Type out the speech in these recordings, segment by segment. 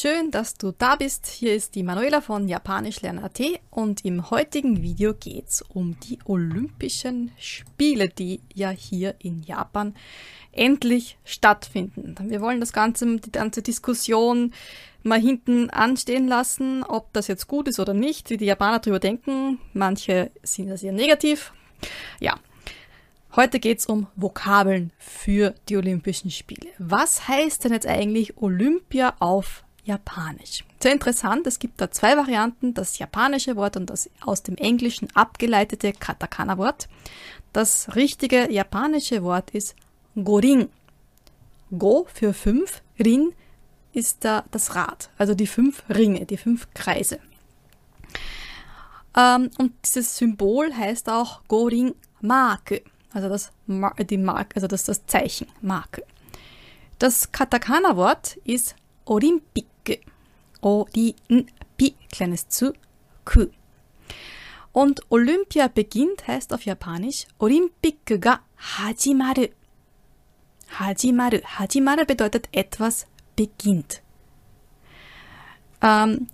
Schön, dass du da bist. Hier ist die Manuela von Japanisch Lernen.at und im heutigen Video geht es um die Olympischen Spiele, die ja hier in Japan endlich stattfinden. Wir wollen das Ganze, die ganze Diskussion mal hinten anstehen lassen, ob das jetzt gut ist oder nicht, wie die Japaner darüber denken. Manche sind da sehr negativ. Ja, Heute geht es um Vokabeln für die Olympischen Spiele. Was heißt denn jetzt eigentlich Olympia auf Japanisch. Sehr interessant, es gibt da zwei Varianten, das japanische Wort und das aus dem Englischen abgeleitete Katakana-Wort. Das richtige japanische Wort ist Gorin. Go für fünf, Rin ist da das Rad, also die fünf Ringe, die fünf Kreise. Ähm, und dieses Symbol heißt auch Gorin Marke, also das, die Marke, also das, das Zeichen, Marke. Das Katakana-Wort ist Olympic. O-Ri-N-Pi, kleines zu, Ku. Und Olympia beginnt heißt auf Japanisch Olympik ga hajimaru. Hajimaru. Hajimaru bedeutet etwas beginnt. Ähm,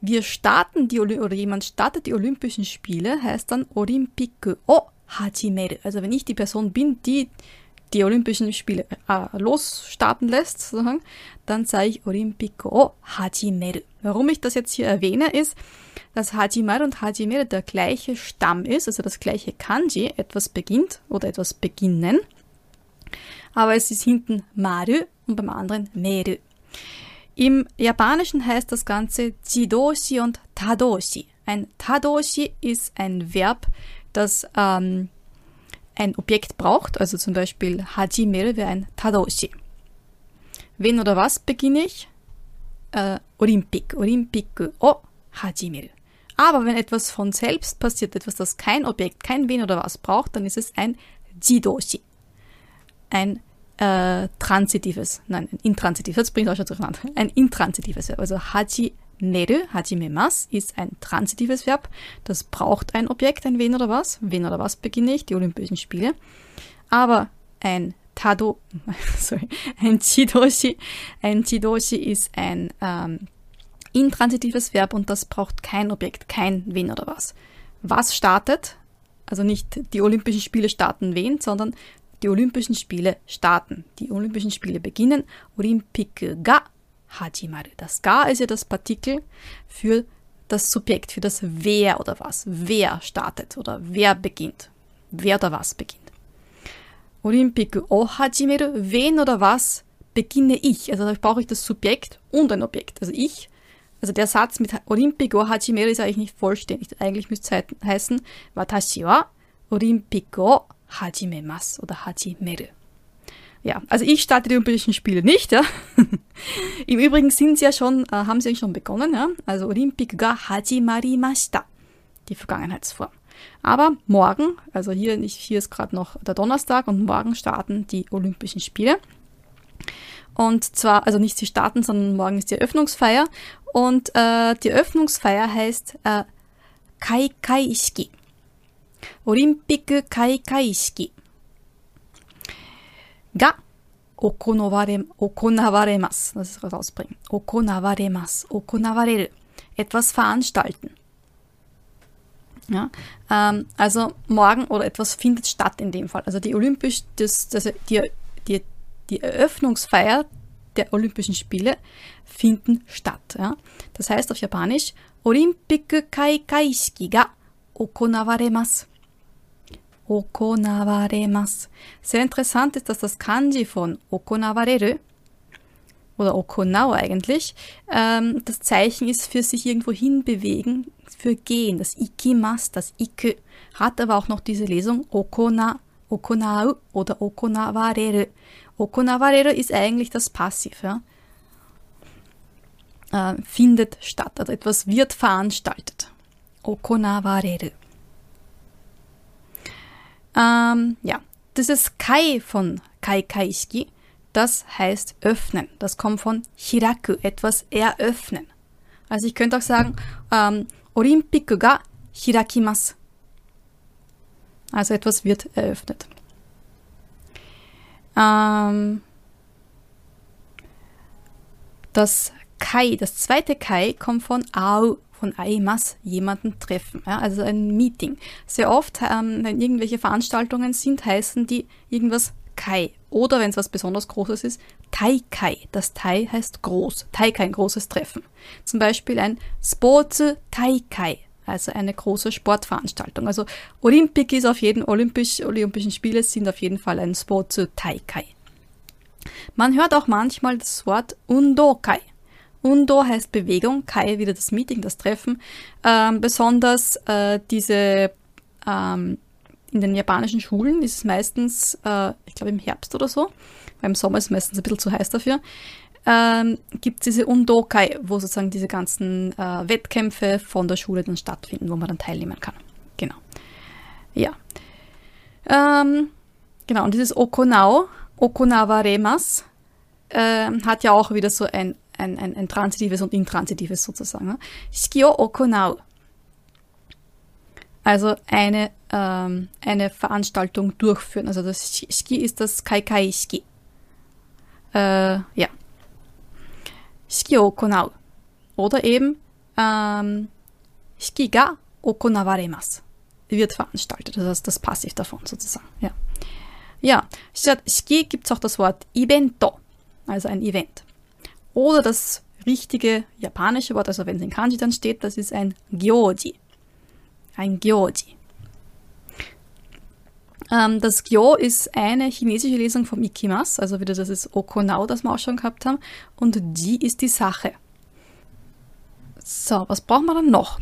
wir starten die oder jemand startet die Olympischen Spiele, heißt dann Olympiku o hajimeru. Also wenn ich die Person bin, die die Olympischen Spiele äh, losstarten lässt, sozusagen, dann sage ich Olympiko o Hajimeru. Warum ich das jetzt hier erwähne, ist, dass Hajimaru und Hajimeru der gleiche Stamm ist, also das gleiche Kanji, etwas beginnt oder etwas beginnen. Aber es ist hinten Maru und beim anderen Meru. Im Japanischen heißt das Ganze Jidoshi und Tadoshi. Ein Tadoshi ist ein Verb, das ähm, ein Objekt braucht, also zum Beispiel Hajimeru wäre ein Tadoshi. Wen oder was beginne ich? Äh, Olympik. Olympiku o Hajimeru. Aber wenn etwas von selbst passiert, etwas, das kein Objekt, kein Wen oder was braucht, dann ist es ein Jidoshi. Ein äh, transitives, nein, ein intransitives, das bringt auch schon durcheinander. Ein intransitives, also Haji Neru, hajimemas, ist ein transitives Verb. Das braucht ein Objekt, ein wen oder was. Wen oder was beginne ich? Die Olympischen Spiele. Aber ein Tado, sorry, ein Chidoshi, ein Chidoshi ist ein ähm, intransitives Verb und das braucht kein Objekt, kein wen oder was. Was startet? Also nicht die Olympischen Spiele starten wen, sondern die Olympischen Spiele starten. Die Olympischen Spiele beginnen. Olympike ga hajimaru. Das ga ist ja das Partikel für das Subjekt, für das wer oder was. Wer startet oder wer beginnt. Wer oder was beginnt. Olympiku o hajimeru, wen oder was beginne ich. Also da brauche ich das Subjekt und ein Objekt. Also ich, also der Satz mit Olympiku o hajimeru ist eigentlich nicht vollständig. Eigentlich müsste es heißen, watashi wa Olympiku o hajimemasu oder hajimeru. Ja, also ich starte die Olympischen Spiele nicht, ja. Im Übrigen sind sie ja schon, äh, haben sie ja schon begonnen, ja. Also Olympik ga hajimarimashita. Die Vergangenheitsform. Aber morgen, also hier, hier ist gerade noch der Donnerstag und morgen starten die Olympischen Spiele. Und zwar, also nicht sie starten, sondern morgen ist die Eröffnungsfeier. Und äh, die Eröffnungsfeier heißt äh, Kai Kai Ishiki ga okonawaremas. okonawaremasu. Das ist rausbringen. Okonawaremas. Okonawareru. Etwas veranstalten. Ja, ähm, also morgen oder etwas findet statt in dem Fall. Also die Olympisch, das, das, die, die, die Eröffnungsfeier der Olympischen Spiele finden statt. Ja? Das heißt auf Japanisch Olympic Kaikaiski ga okonawaremasu okonawaremas. Sehr interessant ist, dass das Kanji von okonawareru oder okonau eigentlich, ähm, das Zeichen ist für sich irgendwo hinbewegen, für gehen, das ikimas, das iku, hat aber auch noch diese Lesung okona, okonau oder okonawareru. Okonawareru ist eigentlich das Passiv, ja. Äh, findet statt, also etwas wird veranstaltet. Okonawareru. Ähm, ja, dieses Kai von Kai Kaishiki, das heißt öffnen. Das kommt von Hiraku, etwas eröffnen. Also ich könnte auch sagen, ähm, Olympiku ga hirakimasu. Also etwas wird eröffnet. Ähm, das Kai, das zweite Kai kommt von Au, von Aimas, jemanden treffen, ja, also ein Meeting. Sehr oft, ähm, wenn irgendwelche Veranstaltungen sind, heißen die irgendwas Kai. Oder wenn es was besonders Großes ist, Tai-Kai. Das Tai heißt groß. Tai-Kai, ein großes Treffen. Zum Beispiel ein Sports Tai-Kai, also eine große Sportveranstaltung. Also Olympik ist auf jeden Olympisch, Olympischen Spiele sind auf jeden Fall ein Sports Tai-Kai. Man hört auch manchmal das Wort Undokai. Undo heißt Bewegung, Kai wieder das Meeting, das Treffen. Ähm, besonders äh, diese ähm, in den japanischen Schulen ist es meistens, äh, ich glaube im Herbst oder so, beim Sommer ist es meistens ein bisschen zu heiß dafür, ähm, gibt es diese Undokai, wo sozusagen diese ganzen äh, Wettkämpfe von der Schule dann stattfinden, wo man dann teilnehmen kann. Genau. Ja. Ähm, genau, und dieses Okonao, Okonawa Remas, äh, hat ja auch wieder so ein, ein, ein, ein transitives und intransitives sozusagen. Ne? Shikio Okonao. Also eine, ähm, eine Veranstaltung durchführen. Also das Shiki ist das Kaikai Shiki. Äh, ja. Shiki okonau. Oder eben ähm, Shiki ga okonawaremasu. Wird veranstaltet. Das heißt das Passiv davon sozusagen. Ja. Ja, statt Shiki gibt es auch das Wort Evento. Also ein Event. Oder das richtige japanische Wort, also wenn es in Kanji dann steht, das ist ein Gyoji ein Gyoji. Ähm, das Gyo ist eine chinesische Lesung vom Ikimas, also wieder das ist Okonao, das wir auch schon gehabt haben. Und Ji ist die Sache. So, was brauchen wir dann noch?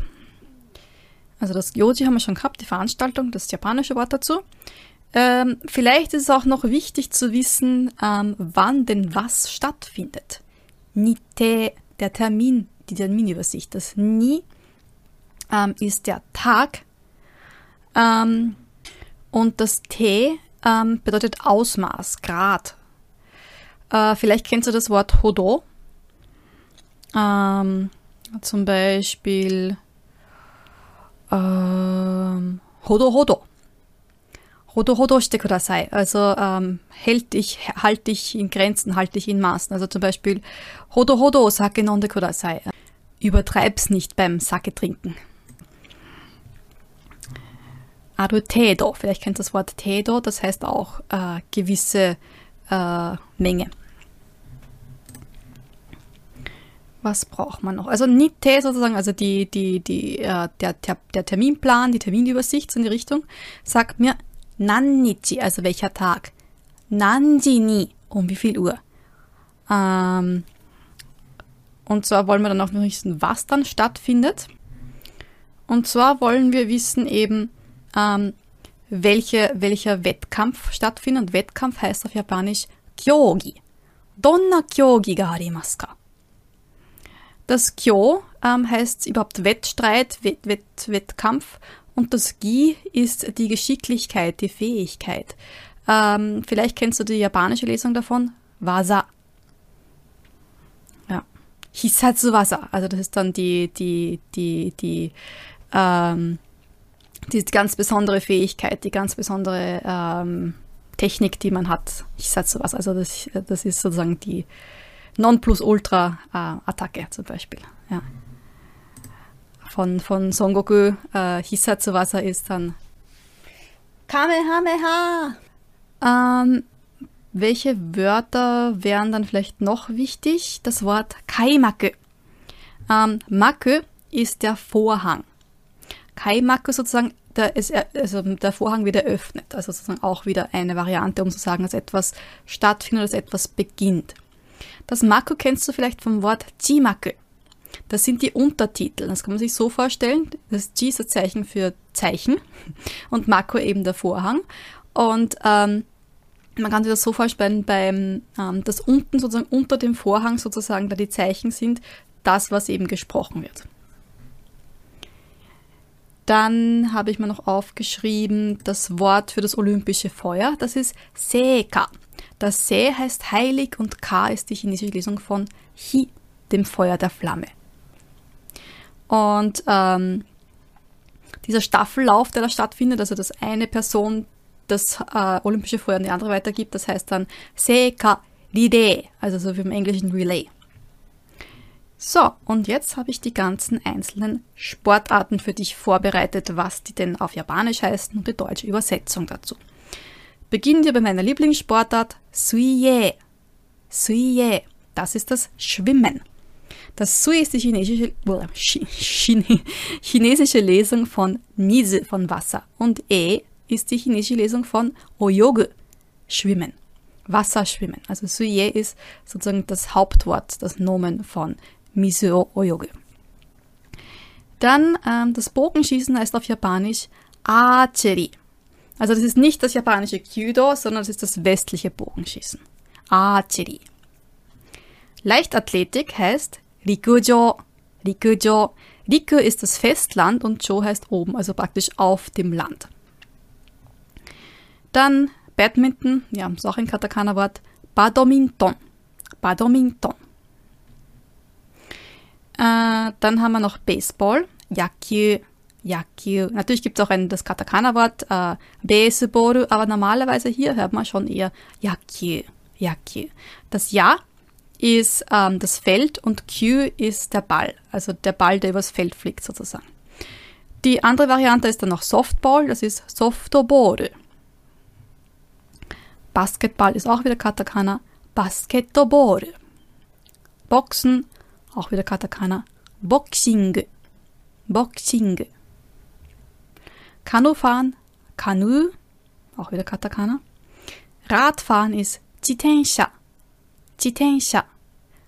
Also das Gyoji haben wir schon gehabt, die Veranstaltung, das japanische Wort dazu. Ähm, vielleicht ist es auch noch wichtig zu wissen, ähm, wann denn was stattfindet. Nite, der Termin, die Terminübersicht. Das Ni ähm, ist der Tag. Ähm, und das T ähm, bedeutet Ausmaß, Grad. Äh, vielleicht kennst du das Wort Hodo. Ähm, zum Beispiel ähm, Hodo Hodo. Hodo Hodo shite kudasai. Also ähm, hält dich, halt dich in Grenzen, halt dich in Maßen. Also zum Beispiel Hodo Hodo sake nonde kudasai. Übertreib's nicht beim Sake trinken. Arutedo, vielleicht kennt ihr das Wort Tedo, das heißt auch äh, gewisse äh, Menge. Was braucht man noch? Also Nitte sozusagen, also die, die, die, äh, der, der, der Terminplan, die Terminübersicht in die Richtung, sagt mir Nannichi, also welcher Tag. Nanji ni, um wie viel Uhr. Ähm, und zwar wollen wir dann auch noch wissen, was dann stattfindet. Und zwar wollen wir wissen eben, ähm, welche, welcher Wettkampf stattfindet. Und Wettkampf heißt auf Japanisch Kyogi. Donna Kyogi ga arimasu ka? Das Kyo ähm, heißt überhaupt Wettstreit, Wett, Wett, Wettkampf und das Gi ist die Geschicklichkeit, die Fähigkeit. Ähm, vielleicht kennst du die japanische Lesung davon. Wasa. Ja. Hisatsu Wasa. Also das ist dann die, die, die, die, ähm, die ganz besondere Fähigkeit, die ganz besondere ähm, Technik, die man hat. Sage sowas. Also das, das ist sozusagen die Non-Plus-Ultra-Attacke zum Beispiel. Ja. Von, von Son Goku äh, Hisatsuwasa ist dann Kamehameha. Ähm, welche Wörter wären dann vielleicht noch wichtig? Das Wort Kaimaku. Ähm, Maku ist der Vorhang. Kaimaku sozusagen, da ist, also der Vorhang wird eröffnet. Also sozusagen auch wieder eine Variante, um zu sagen, dass etwas stattfindet, dass etwas beginnt. Das Maku kennst du vielleicht vom Wort Jimaku. Das sind die Untertitel. Das kann man sich so vorstellen. Das Ji ist das Zeichen für Zeichen und Maku eben der Vorhang. Und ähm, man kann sich das so vorstellen, beim, ähm, dass unten sozusagen unter dem Vorhang sozusagen da die Zeichen sind, das, was eben gesprochen wird. Dann habe ich mir noch aufgeschrieben das Wort für das olympische Feuer. Das ist Seeka. Das Se heißt heilig und Ka ist die chinesische Lesung von Hi, dem Feuer der Flamme. Und ähm, dieser Staffellauf, der da stattfindet, also dass eine Person das äh, olympische Feuer an die andere weitergibt. Das heißt dann Seika Ride, also so wie im englischen Relay. So, und jetzt habe ich die ganzen einzelnen Sportarten für dich vorbereitet, was die denn auf Japanisch heißen und die deutsche Übersetzung dazu. Beginnen wir bei meiner Lieblingssportart Suiye. Suiye, das ist das Schwimmen. Das Sui ist die chinesische, chinesische Lesung von Mize, von Wasser. Und E ist die chinesische Lesung von Oyoge, Schwimmen. Wasserschwimmen. Also Suye ist sozusagen das Hauptwort, das Nomen von Mizuo Oyoge. Dann ähm, das Bogenschießen heißt auf Japanisch Archery. Also das ist nicht das japanische Kyudo, sondern das ist das westliche Bogenschießen. Archery. Leichtathletik heißt Rikujo. Rikujo. Riku ist das Festland und Jo heißt oben, also praktisch auf dem Land. Dann Badminton, ja, ist auch ein Katakana-Wort. Badminton. Badminton. Äh, dann haben wir noch Baseball, Yakyu, Yakyu. Natürlich gibt es auch ein, das Katakana-Wort äh, Baseball, aber normalerweise hier hört man schon eher Yakyu, Yakyu. Das Ja ist ähm, das Feld und Q ist der Ball, also der Ball, der übers Feld fliegt sozusagen. Die andere Variante ist dann noch Softball, das ist Softball. Basketball ist auch wieder Katakana, Basketball. Boxen, auch wieder Katakana, Boxing, Boxing. Kanufahren, Kanu, auch wieder Katakana. Radfahren ist Jitensha, Jitensha.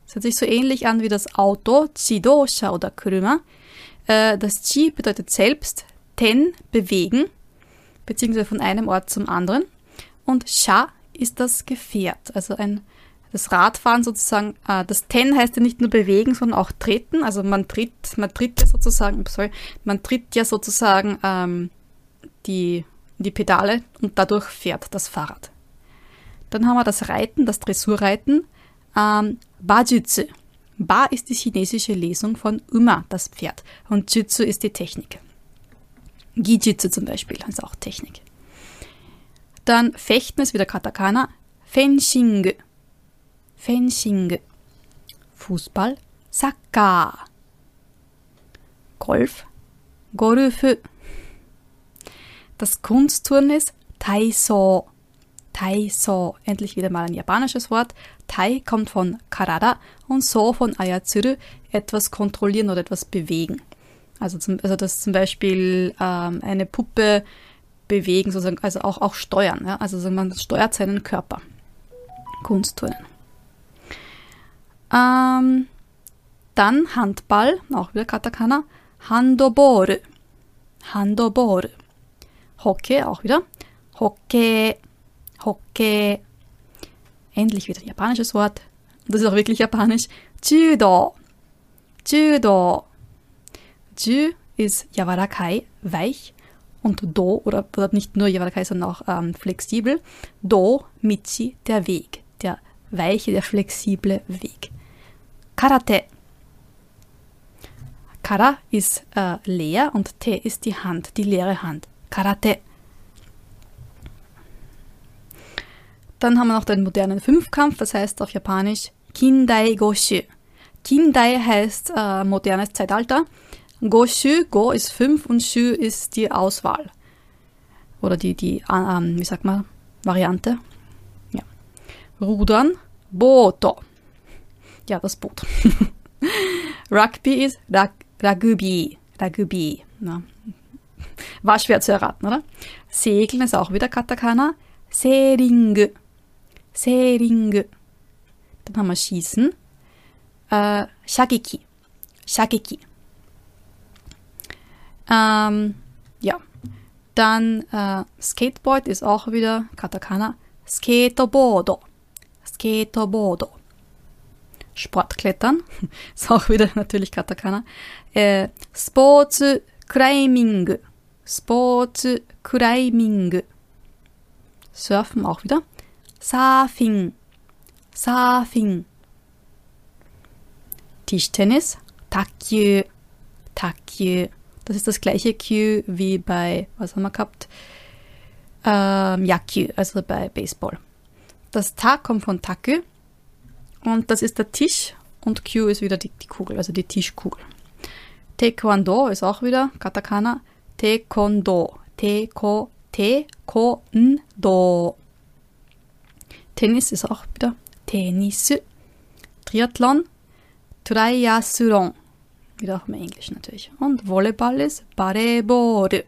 Das hört sich so ähnlich an wie das Auto, Jidosha oder Kuruma. Äh, das Ji bedeutet selbst, Ten, bewegen, beziehungsweise von einem Ort zum anderen. Und Sha ist das Gefährt, also ein das Radfahren sozusagen, äh, das Ten heißt ja nicht nur bewegen, sondern auch treten. Also man tritt, man tritt ja sozusagen, sorry, man tritt ja sozusagen ähm, die, die Pedale und dadurch fährt das Fahrrad. Dann haben wir das Reiten, das Dressurreiten. Ähm, Bajutsu. Ba ist die chinesische Lesung von Uma, das Pferd. Und Jutsu ist die Technik. Gijutsu zum Beispiel ist auch Technik. Dann Fechten ist wieder Katakana. Fencing. Fencing. Fußball. Soccer. Golf. Golf. Das Kunstturnen ist Taiso. Taiso. Endlich wieder mal ein japanisches Wort. Tai kommt von Karada und So von Ayatsuru, etwas kontrollieren oder etwas bewegen. Also, zum, also dass zum Beispiel ähm, eine Puppe bewegen, sozusagen, also auch, auch steuern. Ja? Also man steuert seinen Körper. Kunstturnen. Ähm, dann Handball, auch wieder Katakana. Handobore. Handobore. Hockey, auch wieder. Hockey. Hockey. Endlich wieder ein japanisches Wort. Das ist auch wirklich japanisch. Judo. Judo. Ju ist Yawarakai, weich. Und Do, oder, oder nicht nur Yawarakai, sondern auch ähm, flexibel. Do, Michi, der Weg. Der weiche, der flexible Weg. Karate. Kara ist äh, leer und Te ist die Hand, die leere Hand. Karate. Dann haben wir noch den modernen Fünfkampf, das heißt auf Japanisch Kindai Goshu. Kindai heißt äh, modernes Zeitalter. Goshu, Go ist fünf und Shu ist die Auswahl. Oder die, die äh, ähm, wie sagt man, Variante. Ja. Rudern, Boto. Ja, das Boot. Rugby ist Rag Rugby. Rugby. Ja. War schwer zu erraten, oder? Segeln ist auch wieder Katakana. Sering. Sering. Dann haben wir Schießen. Äh, Shageki. Shageki. Ähm, ja. Dann äh, Skateboard ist auch wieder Katakana. Skateboardo. Skateboardo. Sportklettern ist auch wieder natürlich Katakana. Äh, Sports Climbing. Sports Climbing. Surfen auch wieder. Surfing. Surfing. Tischtennis. Takyu. Takyu. Das ist das gleiche Q wie bei, was haben wir gehabt? ähm, Yaku, also bei Baseball. Das Ta kommt von Taku und das ist der Tisch und Q ist wieder die, die Kugel, also die Tischkugel. Taekwondo ist auch wieder Katakana. Taekwondo. Taeko, Taekwondo. Tennis ist auch wieder Tennis. Triathlon. Triathlon. Wieder auch im Englisch natürlich. Und Volleyball ist Bareball.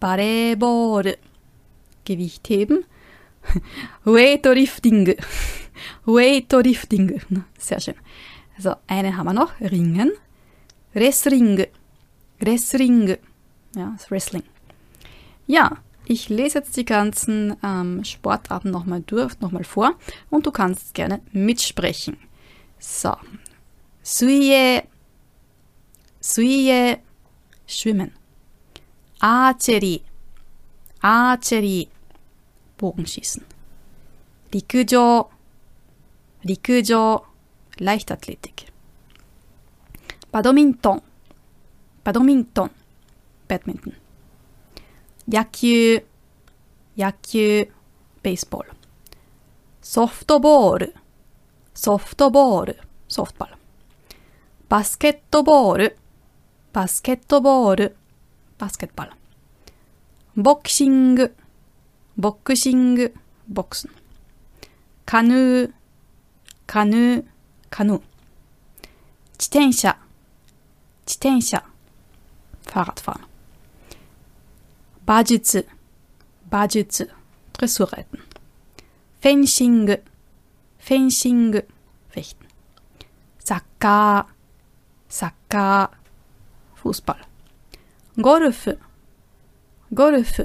Bareball. Gewichtheben. Weightlifting. Weightlifting. Sehr schön. Also, eine haben wir noch. Ringen. Wrestling. Wrestling. Ja, Wrestling. Ja, ich lese jetzt die ganzen ähm, Sportarten nochmal durch, nochmal vor und du kannst gerne mitsprechen. So. Suie. Suie. Schwimmen. Archery. Archery. Bogenschießen. Rikujo. Rikujo. Leichtathletik. Badminton. Badminton. Badminton. 野球、野球、ベースボール。ソフトボール、ソフトボール、ソフトボール。バスケットボール、バスケットボール、バスケットボール。ボクシング、ボクシング、ボックス。カヌー、カヌー、カヌー。自転車、自転車、ファーガットファー。Bajutsu, Bajutsu, Dressurreiten. Fencing, Fencing, Fechten. Sacker, Sacker, Fußball. Golf, Golf,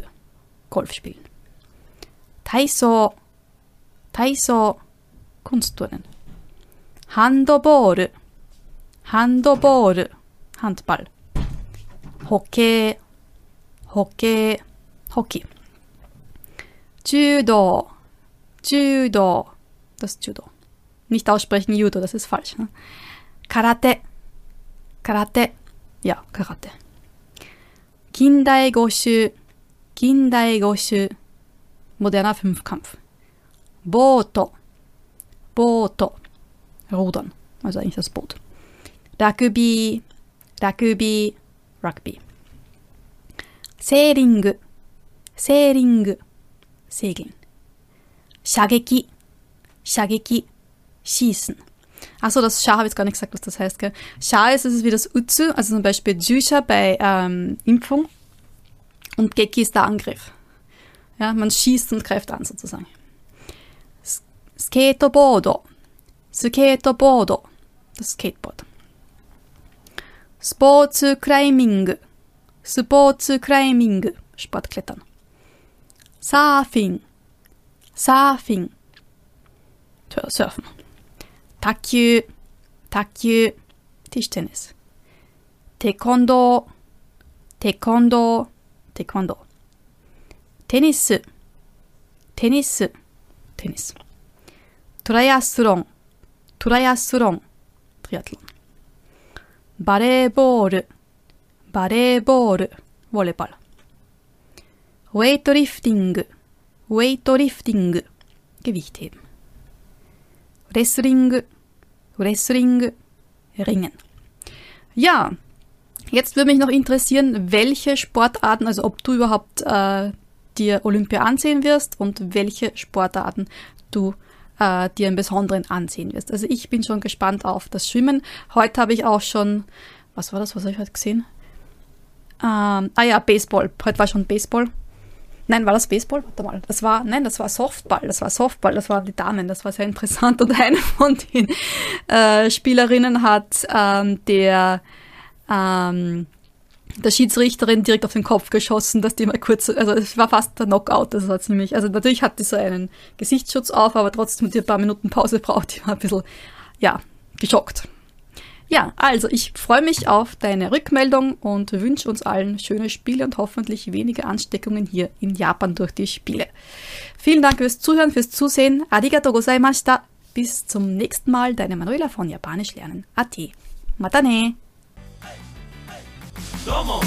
Golf spielen. Taiso, Taiso, Kunstturnen. Handball, Handball, Handball. Hockey, Hockey, Hockey. Judo, Judo, das ist Judo. Nicht aussprechen Judo, das ist falsch. Ne? Karate, Karate, ja, Karate. Kindai Goshu, Kindai Goshu, moderner Fünfkampf. Boto, Boto, Rudern, also eigentlich das Boot. Rugby, Rugby, Rugby. Sailing, Sailing, Segeln. Shageki, Shageki, Schießen. Achso, das Sha habe ich jetzt gar nicht gesagt, was das heißt. Gell? Sha ist es wie das Utsu, also zum Beispiel Jusha bei ähm, Impfung. Und Geki ist der Angriff. Ja, man schießt und greift an sozusagen. Skateboardo. Skateboardo. Das Skateboard. スポーツクライミング。スポーツクライミング。Sportklettern. サーフィン。サーフィン。Surfen. 卓球。卓球。Tischtennis. テコンドー。テコンドー。テコンドー。テニス。テニス。テニス。トライアスロン。トライアスロン。トリアトロン。バレーボール、バレーボール、ウォレバル。ウェイトリフティング、ウェイトリフティング、Gewichtheben。レスリング、レスリング、Ringen. Ja, jetzt würde mich noch interessieren, welche Sportarten, also ob du überhaupt äh, dir Olympia ansehen wirst und welche Sportarten du äh, dir im Besonderen ansehen wirst. Also ich bin schon gespannt auf das Schwimmen. Heute habe ich auch schon, was war das, was habe ich heute gesehen? Ähm, ah ja, Baseball. Heute war schon Baseball. Nein, war das Baseball? Warte mal. Das war, nein, das war Softball. Das war Softball. Das waren die Damen. Das war sehr interessant. Und eine von den äh, Spielerinnen hat ähm, der ähm, der Schiedsrichterin direkt auf den Kopf geschossen, dass die mal kurz, also es war fast der Knockout, das war ziemlich, also natürlich hat die so einen Gesichtsschutz auf, aber trotzdem die ein paar Minuten Pause braucht, die war ein bisschen, ja, geschockt. Ja, also ich freue mich auf deine Rückmeldung und wünsche uns allen schöne Spiele und hoffentlich weniger Ansteckungen hier in Japan durch die Spiele. Vielen Dank fürs Zuhören, fürs Zusehen. Arigato gozaimashita. Bis zum nächsten Mal, deine Manuela von Japanisch lernen. AT. Matane. Domo.